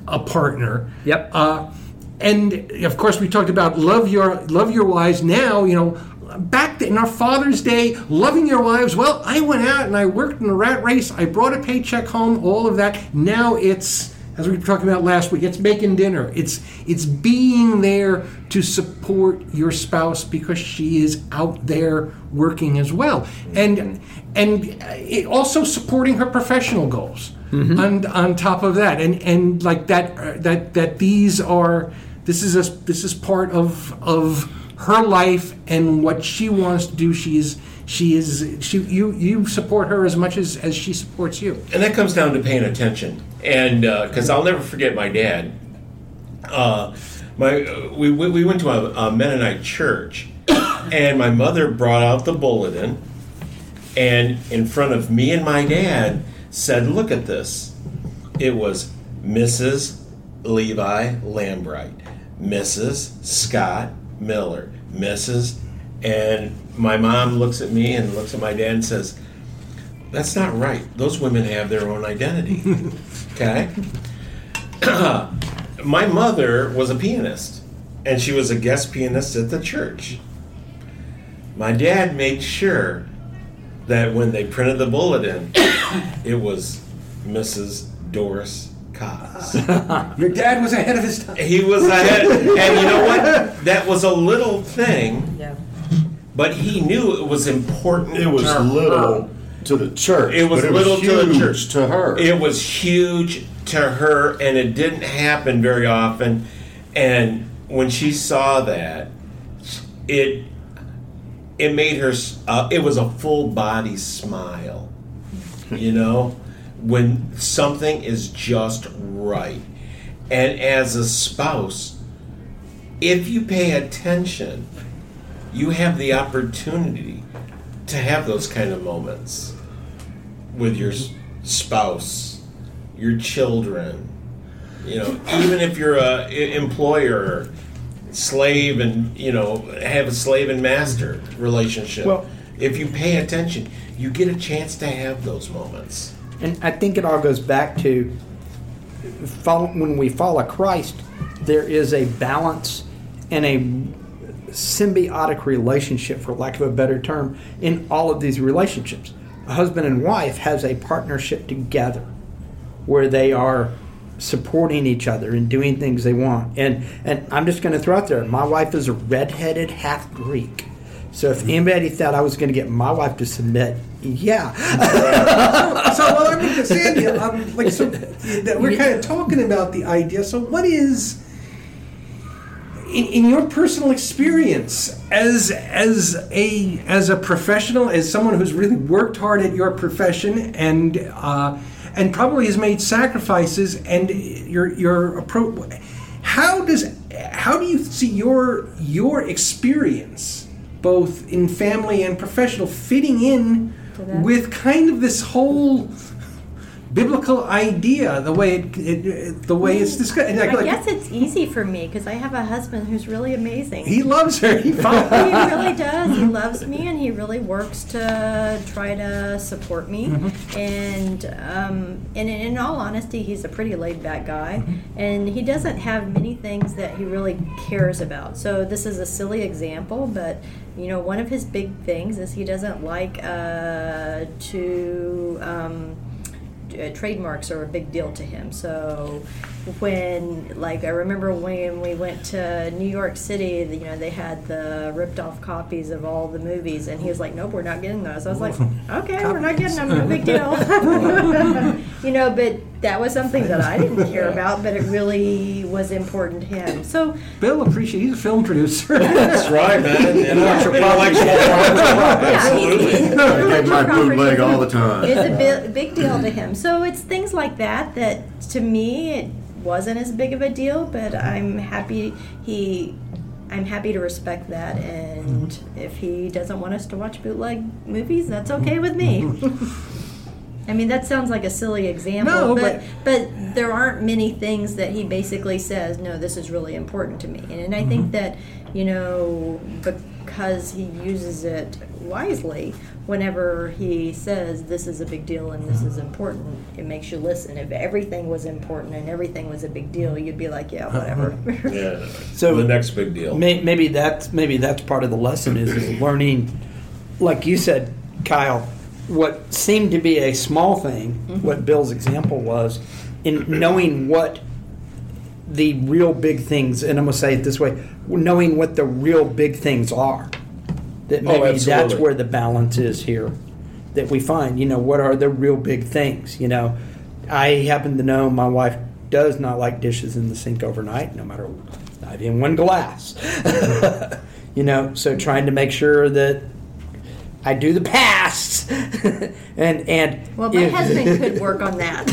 a partner. Yep. Uh, and of course, we talked about love your love your wives. Now, you know, back in our Father's Day, loving your wives. Well, I went out and I worked in a rat race. I brought a paycheck home. All of that. Now it's as we were talking about last week. It's making dinner. It's it's being there to support your spouse because she is out there working as well, and and it also supporting her professional goals. On, on top of that, and and like that uh, that that these are this is a this is part of of her life and what she wants to do. She is she is she you you support her as much as as she supports you. And that comes down to paying attention. And because I'll never forget my dad. Uh, my uh, we, we we went to a, a Mennonite church, [COUGHS] and my mother brought out the bulletin, and in front of me and my dad said, "Look at this." It was Mrs. Levi Lambright, Mrs. Scott Miller, Mrs. And my mom looks at me and looks at my dad and says, that's not right. Those women have their own identity. [LAUGHS] okay? [CLEARS THROAT] My mother was a pianist, and she was a guest pianist at the church. My dad made sure that when they printed the bulletin, [COUGHS] it was Mrs. Doris Cox. [LAUGHS] Your dad was ahead of his time. He was ahead, and you know what? That was a little thing, Yeah. but he knew it was important. It was to her. little to the church. It was but little to the huge church. to her. It was huge to her, and it didn't happen very often. And when she saw that, it it made her. Uh, it was a full body smile. You know, when something is just right, and as a spouse, if you pay attention, you have the opportunity to have those kind of moments with your spouse, your children. You know, even if you're a employer, slave, and you know have a slave and master relationship. Well- if you pay attention, you get a chance to have those moments. And I think it all goes back to follow, when we follow Christ, there is a balance and a symbiotic relationship, for lack of a better term, in all of these relationships. A husband and wife has a partnership together where they are supporting each other and doing things they want. And and I'm just going to throw out there, my wife is a redheaded half Greek. So if anybody thought I was going to get my wife to submit, yeah, [LAUGHS] so well, I mean, Sandy, um, like so, that we're kind of talking about the idea. So, what is in, in your personal experience as as a as a professional, as someone who's really worked hard at your profession and uh, and probably has made sacrifices, and your your approach. How does how do you see your your experience, both in family and professional, fitting in with kind of this whole biblical idea, the way it, it, it the way it's discussed? I like- guess it's easy for me because I have a husband who's really amazing. he loves her. He he really does. He loves me, and he really works to try to support me. Mm-hmm. And um, and in, in all honesty, he's a pretty laid back guy, Mm-hmm. and he doesn't have many things that he really cares about. So this is a silly example, but you know, one of his big things is he doesn't like uh, to. Um, uh, trademarks are a big deal to him. So when like I remember when we went to New York City, you know, they had the ripped off copies of all the movies, and he was like, "Nope, we're not getting those." I was like, [LAUGHS] "Okay, we're not getting them. No big deal." [LAUGHS] you know, but that was something that I didn't care [LAUGHS] about, but it really was important to him. So Bill appreciate. He's a film producer. That's right, man. Intellectual intellectual property. Absolutely. I get my bootleg all the time. it's a bi- big deal to him. So it's things like that that to me it wasn't as big of a deal, but I'm happy he. I'm happy to respect that, and if he doesn't want us to watch bootleg movies, that's okay with me. [LAUGHS] I mean, that sounds like a silly example, No, but, but there aren't many things that he basically says, no, this is really important to me. And, and I think mm-hmm. that, you know, because he uses it wisely, whenever he says this is a big deal and this is mm-hmm. important, it makes you listen. If everything was important and everything was a big deal, you'd be like, yeah, uh-huh. whatever. [LAUGHS] Yeah. So- the next big deal. May, maybe that's maybe that's part of the lesson is, is learning, like you said, Kyle. What seemed to be a small thing, mm-hmm. what Bill's example was, in knowing what the real big things, and I'm gonna say it this way, knowing what the real big things are. That Oh, maybe that's absolutely. where the balance is here. That we find, you know, what are the real big things? You know, I happen to know my wife does not like dishes in the sink overnight, no matter not in one glass. [LAUGHS] you know, so trying to make sure that I do the past, [LAUGHS] and and well, my if- husband could [LAUGHS] work on that.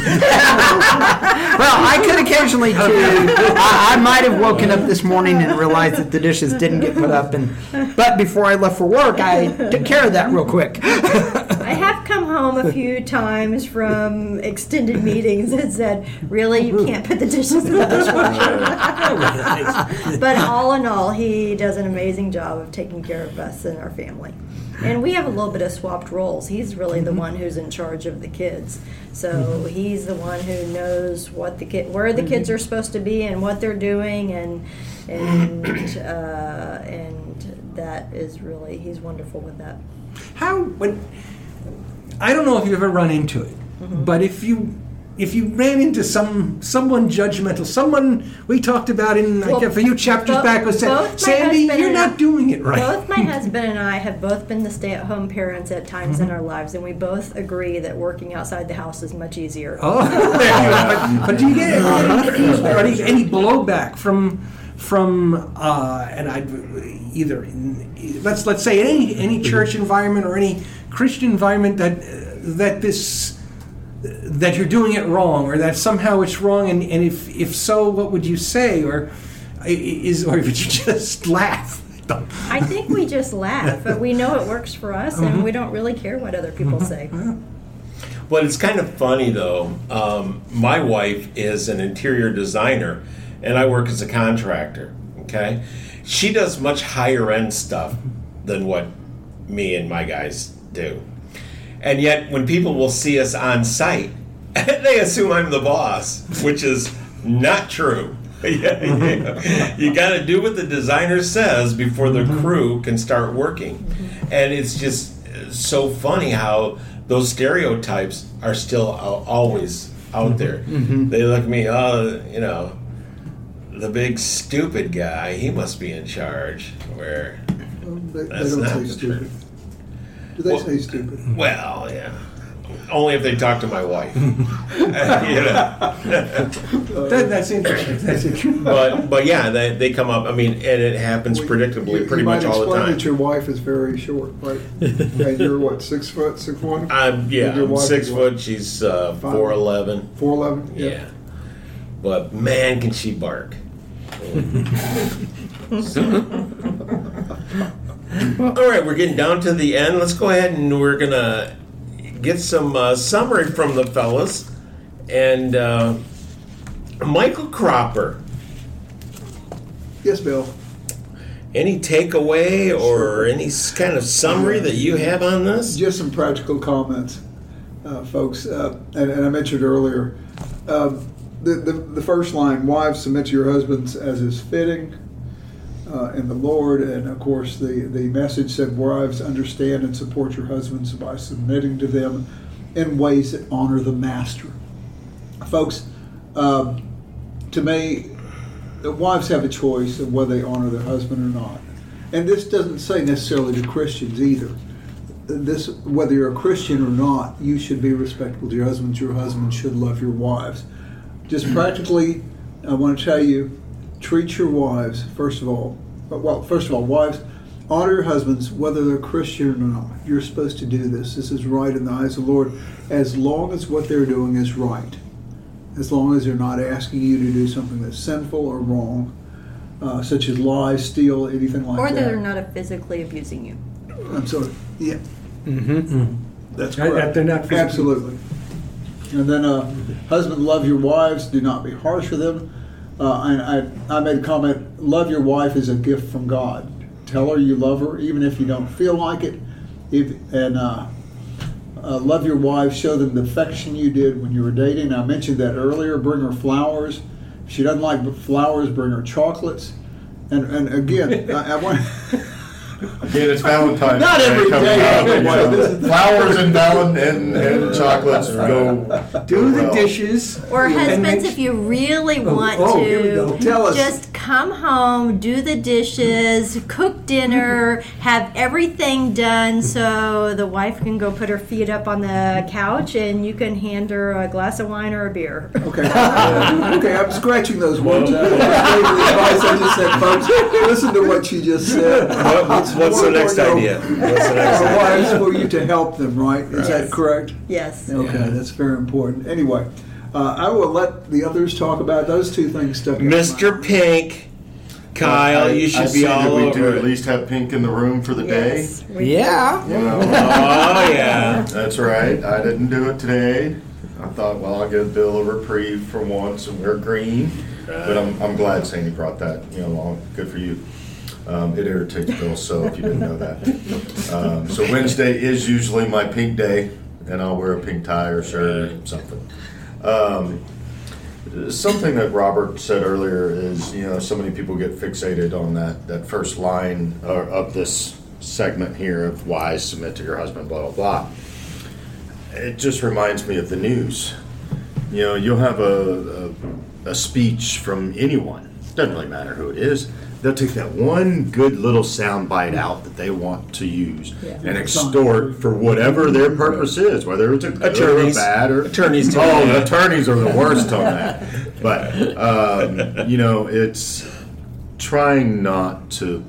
well, I could occasionally [LAUGHS] too. I, I might have woken up this morning and realized that the dishes didn't get put up, and but before I left for work, I took care of that real quick. I have come home a few [LAUGHS] times from extended meetings and said, "Really, you can't put the dishes in the dishwasher." [LAUGHS] but all in all, he does an amazing job of taking care of us and our family. And we have a little bit of swapped roles. He's really the mm-hmm. one who's in charge of the kids. So mm-hmm. he's the one who knows what the kid, where the kids mm-hmm. are supposed to be, and what they're doing, and and uh, and that is really he's wonderful with that. How when I don't know if you've ever run into it, Mm-hmm. but if you if you ran into some someone judgmental, someone we talked about in like Well, a few chapters bo- back was both saying, Sandy, you're not I- doing it right. Both my [LAUGHS] husband and I have both been the stay-at-home parents at times Mm-hmm. in our lives, and we both agree that working outside the house is much easier. Oh, [LAUGHS] but, but do you get any, any, any blowback from from uh, and I either in, let's let's say any any church environment or any Christian environment that that this that you're doing it wrong or that somehow it's wrong and, and if if so what would you say or is or [LAUGHS] would you just laugh I think we just laugh, but we know it works for us, Mm-hmm. and we don't really care what other people say. But it's kind of funny though. Um, my wife is an interior designer, and I work as a contractor. Okay, she does much higher end stuff than what me and my guys do, and yet when people will see us on site, [LAUGHS] they assume I'm the boss, which is not true. [LAUGHS] yeah, yeah. You got to do what the designer says before the mm-hmm. crew can start working. Mm-hmm. And it's just so funny how those stereotypes are still always out mm-hmm. there. They look at me, oh, you know, the big stupid guy, he must be in charge. Where, They, they don't say stupid. Do they Well- say stupid? well, yeah. Only if they talk to my wife. [LAUGHS] you know. [LAUGHS] that, that's interesting that's interesting But but yeah, they, they come up. I mean, and it happens predictably You- pretty you much all the time. that your wife is very short, right? and you're what, six foot, six one, I'm yeah, And your I'm six is what? foot. She's uh, four eleven. four eleven? Yeah. but man, can she bark! All right, we're getting down to the end. Let's go ahead and we're gonna get some uh, summary from the fellas. And uh, Michael Cropper, Yes, Bill. any takeaway or any kind of summary that you have on this? Just some practical comments, uh, folks. Uh, and, and I mentioned earlier, um, the, the the first line: "Wives, submit to your husbands as is fitting." Uh, in the Lord, and of course, the, the message said, Wives, understand and support your husbands by submitting to them in ways that honor the master. Folks, um, to me, the wives have a choice of whether they honor their husband or not. And this doesn't say necessarily to Christians either. This, whether you're a Christian or not, you should be respectful to your husbands. Your husband should love your wives. Just practically, I want to tell you, treat your wives first of all. Well, first of all, wives, honor your husbands whether they're Christian or not. You're supposed to do this. This is right in the eyes of the Lord, as long as what they're doing is right as long as they're not asking you to do something that's sinful or wrong, uh, such as lie, steal, anything like that. Or that. that they're not physically abusing you. I'm sorry. Yeah. Mm-hmm. That's That- that correct. they're not physically- Absolutely. And then, uh, husband, love your wives. Do not be harsh with them. Uh, and I, I made a comment. Love your wife is a gift from God. Tell her you love her, even if you don't feel like it. If and uh, uh, love your wife. Show them the affection you did when you were dating. I mentioned that earlier. Bring her flowers. If she doesn't like flowers, bring her chocolates. And and again, I, I want. [LAUGHS] Again, it's Valentine's Not Day every coming day, up, you know, This Flowers and valen- and, and chocolates go. Do the well. dishes. Or and husbands, make- if you really Oh, want oh, here we go. to, Tell us. just come home, do the dishes, cook dinner, have everything done so the wife can go put her feet up on the couch and you can hand her a glass of wine or a beer. Okay. [LAUGHS] okay, I'm scratching those words out. I'm just taking the advice I just said, folks. Listen to what you just said. [LAUGHS] What- what's, what's the next idea? What's the next For idea? wives, for you to help them, right? Is that Yes. correct? Yes. Okay, that's very important. Anyway, uh, I will let the others talk about those two things. Stuck in my Mr. mind. Pink, Kyle, you I should see be that all we over do at it. least have pink in the room for the Yes. day. we- Yeah. You know, Oh yeah. that's right. I didn't do it today. I thought, well, I'll give Bill a reprieve for once and wear green. But I'm, I'm glad Sandy brought that, you know, along. Good for you. Um, it irritates Bill so if you didn't know that. Um, so Wednesday is usually my pink day, and I'll wear a pink tie or shirt or something. Um, something that Robert said earlier is, you know, so many people get fixated on that, that first line or of this segment here of why submit to your husband, blah, blah, blah. It just reminds me of the news. You know, you'll have a, a, a speech from anyone, doesn't really matter who it is. They'll take that one good little sound bite out that they want to use and extort for whatever their purpose is, whether it's a good or a Attorneys. bad or Attorneys do Oh, that. the attorneys are the worst on that. But um, you know, it's trying not to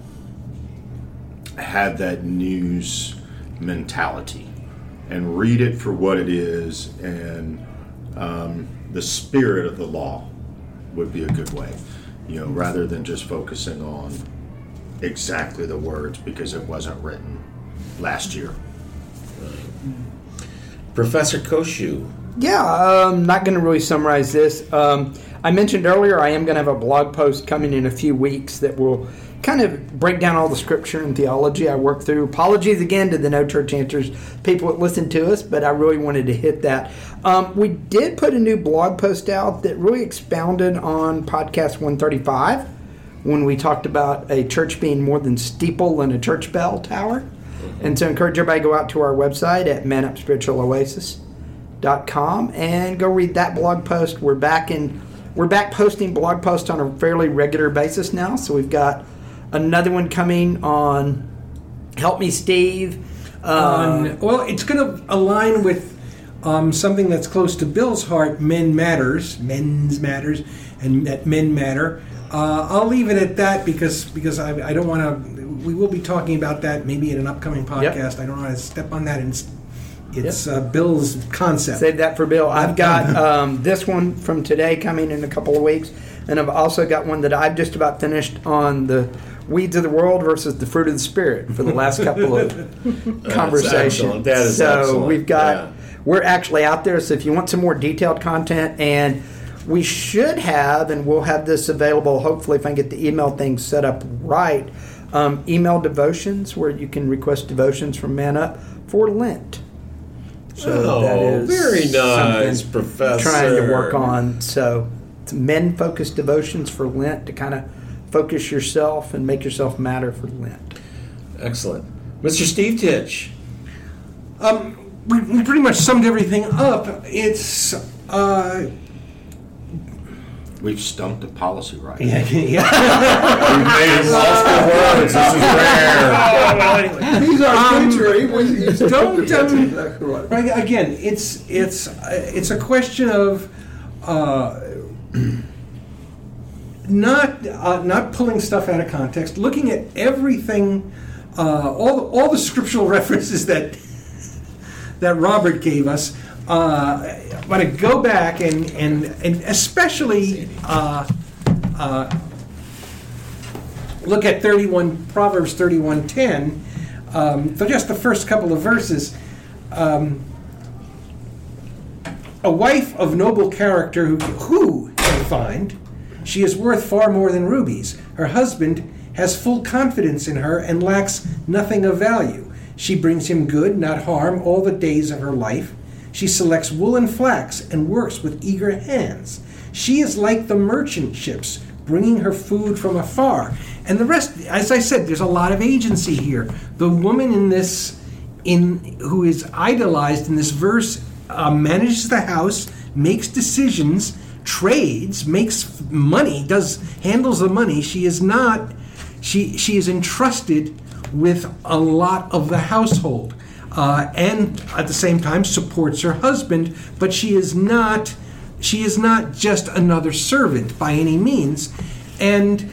have that news mentality and read it for what it is and um, the spirit of the law would be a good way you know rather than just focusing on exactly the words because it wasn't written last year Professor Koshu. Yeah, I'm not going to really summarize this. Um, I mentioned earlier I am going to have a blog post coming in a few weeks that will kind of break down all the scripture and theology I work through. Apologies again to the No Church Answers people that listen to us, but I really wanted to hit that. Um, we did put a new blog post out that really expounded on podcast 135 when we talked about a church being more than steeple and a church bell tower. And so I encourage everybody to go out to our website at Man Up Spiritual Oasis com and go read that blog post. We're back in we're back posting blog posts on a fairly regular basis now. So we've got another one coming on Help Me Steve. On well it's going to align with um, something that's close to bill's heart men matters men's matters and that men matter uh, i'll leave it at that because because i, I don't want to we will be talking about that maybe in an upcoming podcast i don't want to step on that and it's uh, bill's concept Save that for Bill. I've got [LAUGHS] um, this one from today coming in a couple of weeks, and I've also got one that I've just about finished on the weeds of the world versus the fruit of the spirit for the last couple of [LAUGHS] conversations. That is so excellent. we've got Yeah. we're actually out there. So if you want some more detailed content, and we should have, and we'll have this available. Hopefully, if I can get the email thing set up right, um, email devotions where you can request devotions from Man Up for Lent. So Oh, that is very nice, something Professor. Trying to work on. So men focused devotions for Lent to kind of focus yourself and make yourself matter for Lent. Excellent. Mr. Steve Titch. Um, we, we pretty much summed everything up. It's uh, We've stumped the policy right. Yeah, [LAUGHS] yeah. We've made multiple [LAUGHS] words. This is [LAUGHS] rare. He's our Um, preacher. He was, he's don't, That's um, exactly right. Right, again, it's it's uh, it's a question of uh, not uh, not pulling stuff out of context, looking at everything, uh, all the, all the scriptural references that that Robert gave us. Uh, I want to go back and and and especially. Uh, uh, look at 31 proverbs 31.10 um, for just the first couple of verses. Um, a wife of noble character who, who can find she is worth far more than rubies. Her husband has full confidence in her and lacks nothing of value. She brings him good not harm all the days of her life she selects wool and flax and works with eager hands. She is like the merchant ships bringing her food from afar. And the rest as i said there's a lot of agency here. The woman in this in who is idolized in this verse uh, manages the house makes decisions trades makes money does handles the money. She is not she she is entrusted with a lot of the household uh, and at the same time supports her husband but she is not she is not just another servant by any means. And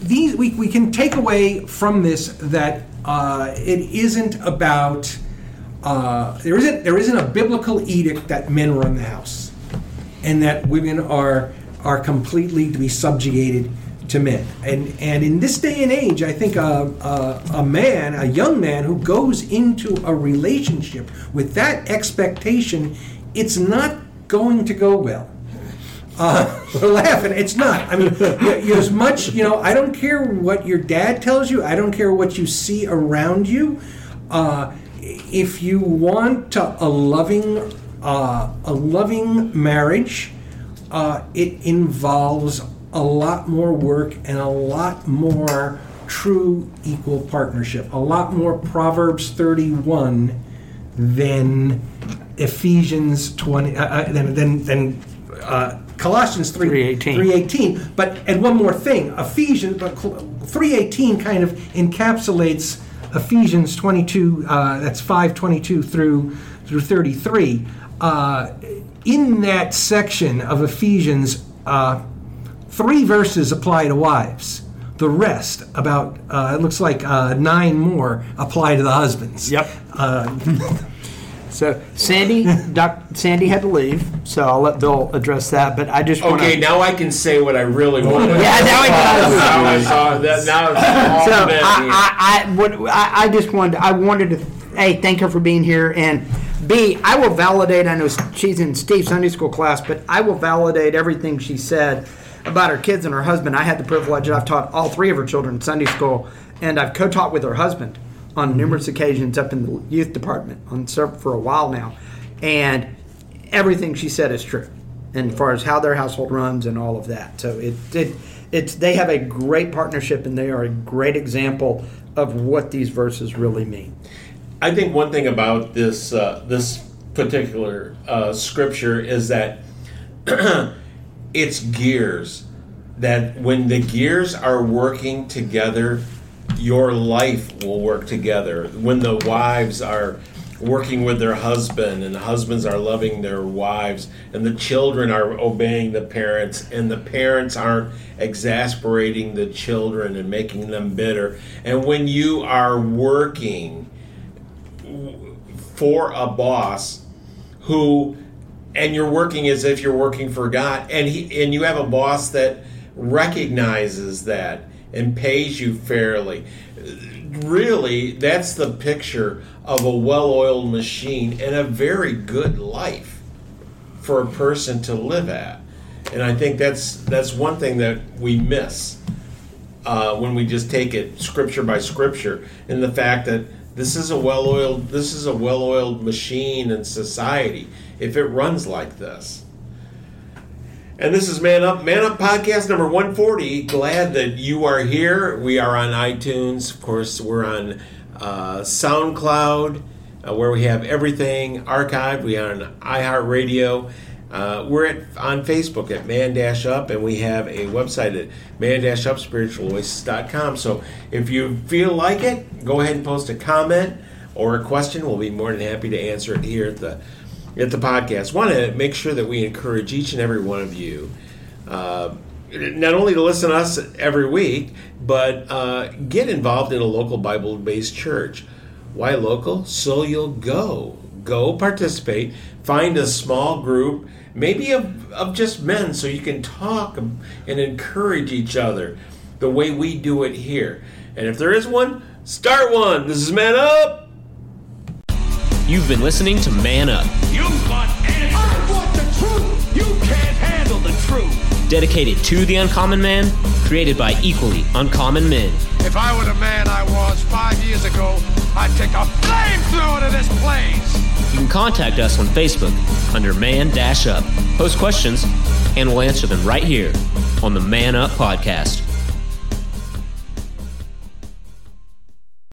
these we, we can take away from this that uh, it isn't about uh, there isn't there isn't a biblical edict that men run the house and that women are are completely to be subjugated to men and and in this day and age I think a, a, a man a young man who goes into a relationship with that expectation it's not going to go well uh, [LAUGHS] we're laughing. It's not. I mean, as much you know. I don't care what your dad tells you. I don't care what you see around you. Uh, if you want a, a loving, uh, a loving marriage, uh, it involves a lot more work and a lot more true equal partnership. A lot more Proverbs thirty-one than Ephesians 20, uh, uh, than, than, than uh, Colossians 3, 3:18. 3.18. But, and one more thing, Ephesians, but 3.18 kind of encapsulates Ephesians 22, uh, that's 5.22 through, through 33. Uh, in that section of Ephesians, uh, three verses apply to wives. The rest, about uh, it looks like uh, nine more, apply to the husbands. Yep. Uh, [LAUGHS] So Sandy, Doc, Sandy had to leave, so I'll let Bill address that. But I just want Okay, now I can say what I really want. [LAUGHS] Yeah, now I can. Now I saw that. Now it's So been I. I, I, what, I, I just wanted, I wanted to, a, thank her for being here, and b, I will validate. I know she's in Steve's Sunday school class, but I will validate everything she said about her kids and her husband. I had the privilege. I've taught all three of her children Sunday school, and I've co-taught with her husband on numerous occasions up in the youth department on for a while now, and everything she said is true, and as far as how their household runs and all of that. So it, it it's they have a great partnership, and they are a great example of what these verses really mean. I think one thing about this uh, this particular uh, scripture is that [CLEARS THROAT] it's gears. That when the gears are working together, your life will work together. When the wives are working with their husband, and the husbands are loving their wives, and the children are obeying the parents, and the parents aren't exasperating the children and making them bitter. And when you are working for a boss who and you're working as if you're working for God and he and you have a boss that recognizes that and pays you fairly. Really that's the picture of a well-oiled machine and a very good life for a person to live at. And I think that's that's one thing that we miss uh, when we just take it scripture by scripture, and the fact that this is a well-oiled this is a well-oiled machine in society if it runs like this. And this is Man Up Man Up podcast number 140. Glad that you are here. We are on iTunes, of course. We're on uh, SoundCloud, uh, where we have everything archived. We are on iHeartRadio. Uh, we're at, on Facebook at Man Dash Up, and we have a website at man up spiritualoasis.com. So if you feel like it, go ahead and post a comment or a question. We'll be more than happy to answer it here at the at the podcast. Want to make sure that we encourage each and every one of you. Uh, not only to listen to us every week, but uh, get involved in a local Bible based church. Why local? So you'll go. Go participate. Find a small group, maybe of, of just men, so you can talk and encourage each other the way we do it here. And if there is one, start one. This is Man Up. You've been listening to Man Up, You want answers. I want the truth. You can't handle the truth. dedicated to the uncommon man, created by equally uncommon men. If I were the man I was five years ago, I'd take a flamethrower to this place. You can contact us on Facebook under Man Dash Up. Post questions, and we'll answer them right here on the Man Up Podcast.